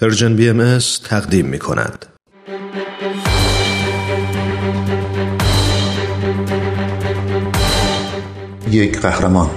Persian BM تقدیم می کند. یک قهرمان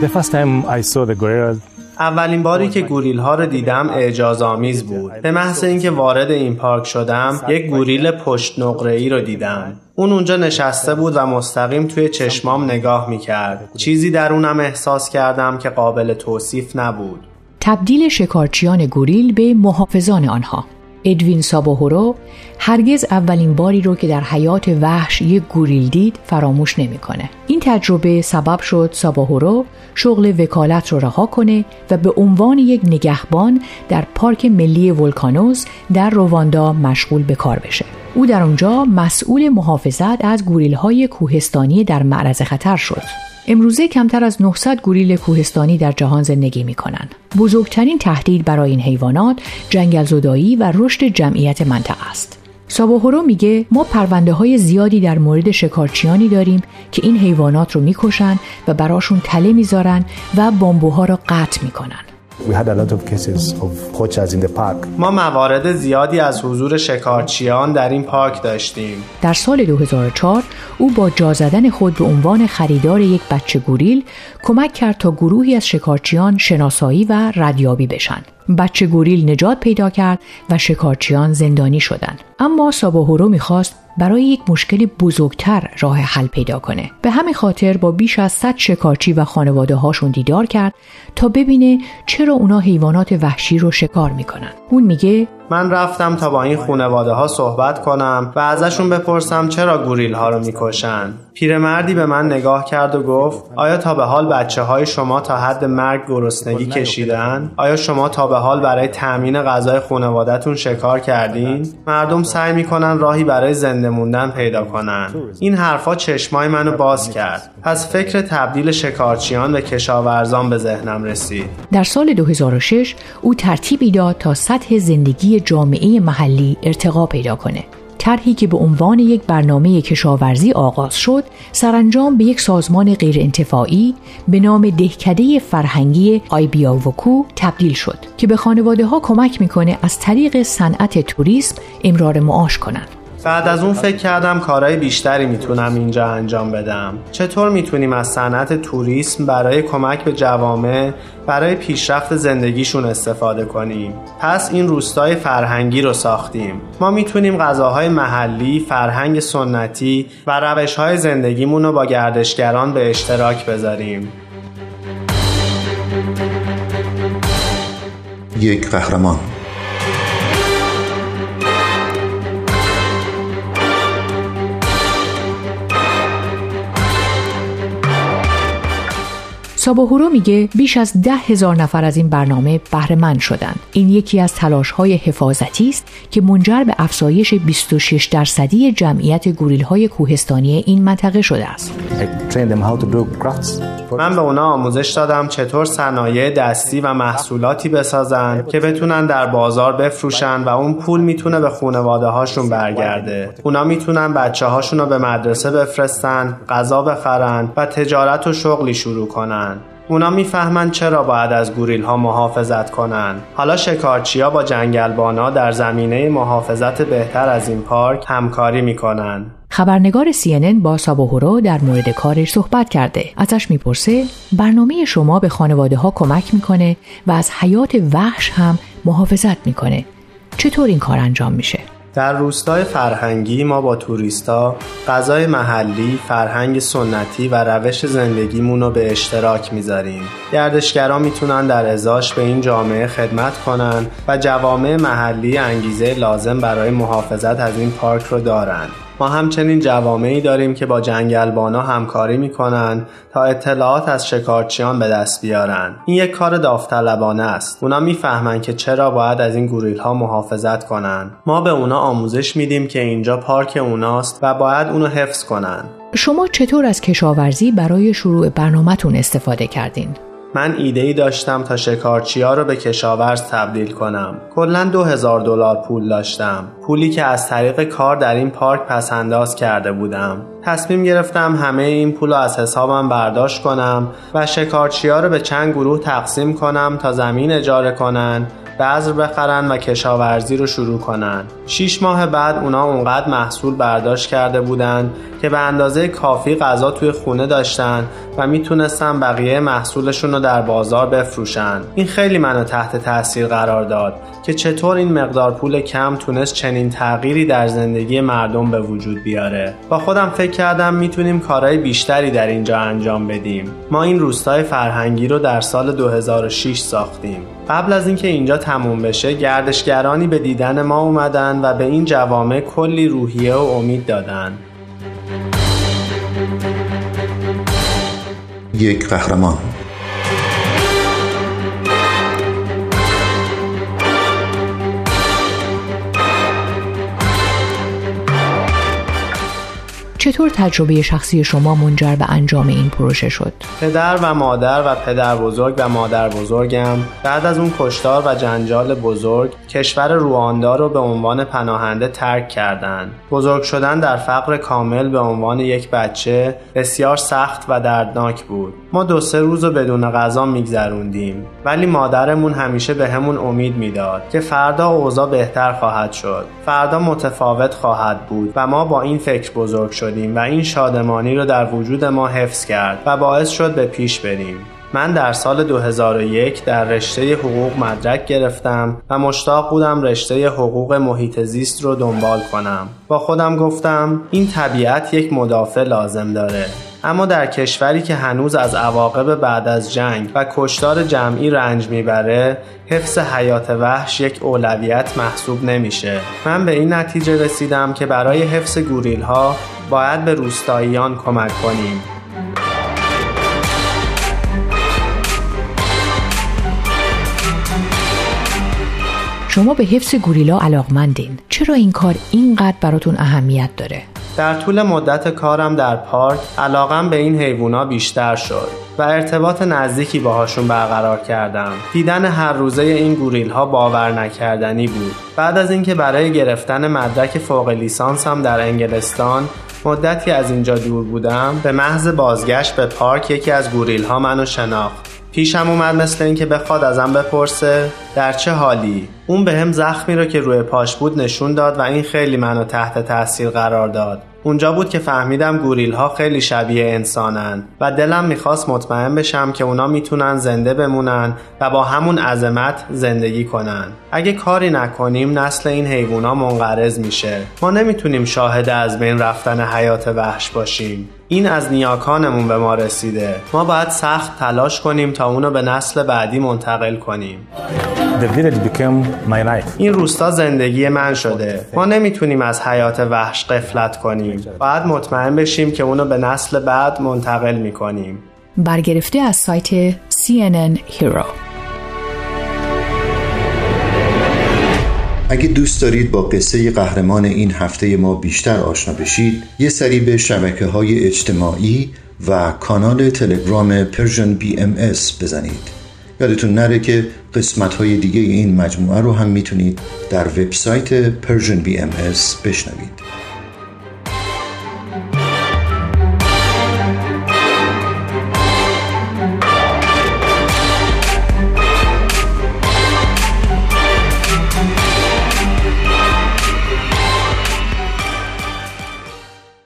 The first time I saw the gorillas اولین باری که گوریل ها رو دیدم اعجاز آمیز بود. به محض اینکه وارد این پارک شدم، یک گوریل پشت نقره ای رو دیدم. اون اونجا نشسته بود و مستقیم توی چشمام نگاه می کرد. چیزی درونم احساس کردم که قابل توصیف نبود. تبدیل شکارچیان گوریل به محافظان آنها ادوین ساباهورو هرگز اولین باری رو که در حیات وحش یک گوریل دید فراموش نمی‌کنه. این تجربه سبب شد ساباهورو شغل وکالت رو رها کنه و به عنوان یک نگهبان در پارک ملی ولکانوس در رواندا مشغول به کار بشه. او در اونجا مسئول محافظت از گوریل های کوهستانی در معرض خطر شد. امروزه کمتر از 900 گوریل کوهستانی در جهان زندگی می کنند. بزرگترین تهدید برای این حیوانات جنگل زدایی و رشد جمعیت منطقه است. ساباهورو میگه ما پرونده های زیادی در مورد شکارچیانی داریم که این حیوانات رو می‌کشن و براشون تله می‌ذارن و بامبوها را قطع می‌کنن. We had a lot of cases of poachers in the park. ما موارد زیادی از حضور شکارچیان در این پارک داشتیم. در سال 2004 او با جا زدن خود به عنوان خریدار یک بچه گوریل کمک کرد تا گروهی از شکارچیان شناسایی و ردیابی بشن. بچه گوریل نجات پیدا کرد و شکارچیان زندانی شدند. اما ساباهورو می‌خواست برای یک مشکل بزرگتر راه حل پیدا کنه. به همین خاطر با بیش از 100 شکارچی و خانواده هاشون دیدار کرد تا ببینه چرا اونا حیوانات وحشی رو شکار می‌کنن. اون میگه من رفتم تا با این خانواده ها صحبت کنم و ازشون بپرسم چرا گوریل ها رو می‌کشن پیرمردی به من نگاه کرد و گفت آیا تا به حال بچه های شما تا حد مرگ گرسنگی کشیدن؟ آیا شما تا به حال برای تأمین غذای خانوادهتون شکار کردین؟ مردم سعی می‌کنن راهی برای زنده موندن پیدا کنن. این حرفا چشمای منو باز کرد. پس فکر تبدیل شکارچیان به کشاورزان به ذهنم رسید. در سال 2006 او ترتیبی داد تا سطح زندگی جامعه محلی ارتقا پیدا کنه. طرحی که به عنوان یک برنامه کشاورزی آغاز شد سرانجام به یک سازمان غیرانتفاعی به نام دهکده فرهنگی آیبیاوکو تبدیل شد که به خانواده ها کمک می‌کنه از طریق صنعت توریسم امرار معاش کنند بعد از اون فکر کردم کارهای بیشتری می‌تونم اینجا انجام بدم. چطور می‌تونیم از صنعت توریسم برای کمک به جوامع برای پیشرفت زندگیشون استفاده کنیم؟ پس این روستای فرهنگی رو ساختیم. ما می‌تونیم غذاهای محلی فرهنگ سنتی و روشهای زندگیمون رو با گردشگران به اشتراک بذاریم. یک قهرمان. ساباهورو میگه بیش از ده هزار نفر از این برنامه بهره شدند. این یکی از تلاش های حفاظتی است که منجر به افزایش 26 درصدی جمعیت گوریل های کوهستانی این منطقه شده است. من به اونا آموزش دادم چطور صنایع دستی و محصولاتی بسازن که بتونن در بازار بفروشن و اون پول می‌تونه به خانواده هاشون برگرده. اونا می‌تونن بچه هاشون رو به مدرسه بفرستن، غذا بخرن و تجارت و شغلی شروع کنن. اونا می‌فهمن چرا باید از گوریل ها محافظت کنن. حالا شکارچیا با جنگلبانا در زمینه محافظت بهتر از این پارک همکاری می‌کنن. خبرنگار CNN با ساباهورو در مورد کارش صحبت کرده. ازش می‌پرسه برنامه شما به خانواده ها کمک می‌کنه و از حیات وحش هم محافظت می‌کنه. چطور این کار انجام میشه؟ در روستای فرهنگی ما با توریستا غذای محلی، فرهنگ سنتی و روش زندگیمون رو به اشتراک می‌ذاریم. گردشگران می‌تونن در ازاش به این جامعه خدمت کنن و جوامع محلی انگیزه لازم برای محافظت از این پارک رو دارن. ما همچنین جوامعی داریم که با جنگلبانا همکاری می‌کنن تا اطلاعات از شکارچیان به دست بیارن. این یک کار داوطلبانه است. اونا می‌فهمن که چرا باید از این گوریل ها محافظت کنن. ما به اونا آموزش میدیم که اینجا پارک اوناست و باید اونو حفظ کنن. شما چطور از کشاورزی برای شروع برنامهتون استفاده کردین؟ من ایده ای داشتم تا شکارچیا رو به کشاورز تبدیل کنم. کلا دو دلار پول داشتم. پولی که از طریق کار در این پارک پس انداز کرده بودم. تصمیم گرفتم همه این پول رو از حسابم برداشت کنم و شکارچیا رو به چند گروه تقسیم کنم تا زمین اجاره کنن بذر بخرن و کشاورزی رو شروع کنن. شیش ماه بعد اونا اونقدر محصول برداشت کرده بودن که به اندازه کافی غذا توی خونه داشتن و می‌تونستن بقیه محصولشون رو در بازار بفروشن. این خیلی منو تحت تاثیر قرار داد که چطور این مقدار پول کم تونست چنین تغییری در زندگی مردم به وجود بیاره. با خودم فکر کردم می‌تونیم کارهای بیشتری در اینجا انجام بدیم. ما این روستای فرهنگی رو در سال 2006 ساختیم. قبل از اینکه اینجا تموم بشه گردشگرانی به دیدن ما اومدن و به این جوامع کلی روحیه و امید دادن. یک قهرمان. چطور تجربه شخصی شما منجر به انجام این پروژه شد؟ پدر و مادر و پدر بزرگ و مادر بزرگم بعد از اون کشتار و جنجال بزرگ کشور رواندا رو به عنوان پناهنده ترک کردند. بزرگ شدن در فقر کامل به عنوان یک بچه بسیار سخت و دردناک بود. ما دو سه روز رو بدون غذا میگذروندیم ولی مادرمون همیشه به همون امید می‌داد که فردا اوضاع بهتر خواهد شد. فردا متفاوت خواهد بود و ما با این فکر بزرگ شد و این شادمانی رو در وجود ما حفظ کرد و باعث شد به پیش بریم من در سال 2001 در رشته حقوق مدرک گرفتم و مشتاق بودم رشته حقوق محیط زیست رو دنبال کنم. با خودم گفتم این طبیعت یک مدافع لازم داره. اما در کشوری که هنوز از عواقب بعد از جنگ و کشتار جمعی رنج می‌بره حفظ حیات وحش یک اولویت محسوب نمیشه. من به این نتیجه رسیدم که برای حفظ گوریل ها باید به روستاییان کمک کنیم. شما به حفظ گوریلا علاقمندین. چرا این کار اینقدر براتون اهمیت داره؟ در طول مدت کارم در پارک علاقم به این حیوونا بیشتر شد و ارتباط نزدیکی باهاشون برقرار کردم. دیدن هر روزه این گوریل ها باور نکردنی بود. بعد از اینکه برای گرفتن مدرک فوق لیسانسم در انگلستان مدتی از اینجا دور بودم به محض بازگشت به پارک یکی از گوریل ها منو شناخت. پیشم اومد مثل اینکه بخواد ازم بپرسه در چه حالی؟ اون به هم زخمی رو که روی پاش بود نشون داد و این خیلی منو تحت تاثیر قرار داد. اونجا بود که فهمیدم گوریل ها خیلی شبیه انسانن و دلم می‌خواست مطمئن بشم که اونا می‌تونن زنده بمونن و با همون عظمت زندگی کنن. اگه کاری نکنیم نسل این حیوونا منقرض میشه. ما نمی‌تونیم شاهد از بین رفتن حیات وحش باشیم. این از نیاکانمون به ما رسیده. ما باید سخت تلاش کنیم تا اونو به نسل بعدی منتقل کنیم. این روستا زندگی من شده. ما نمی‌تونیم از حیات وحش غفلت کنیم. باید مطمئن بشیم که اونو به نسل بعد منتقل می‌کنیم. برگرفته از سایت CNN Hero. اگه دوست دارید با قصه قهرمان این هفته ما بیشتر آشنا بشید یه سری به شبکه های اجتماعی و کانال تلگرام Persian BM بزنید. یادتون نره که قسمت های دیگه این مجموعه رو هم می‌تونید در وبسایت ام اس بشنوید.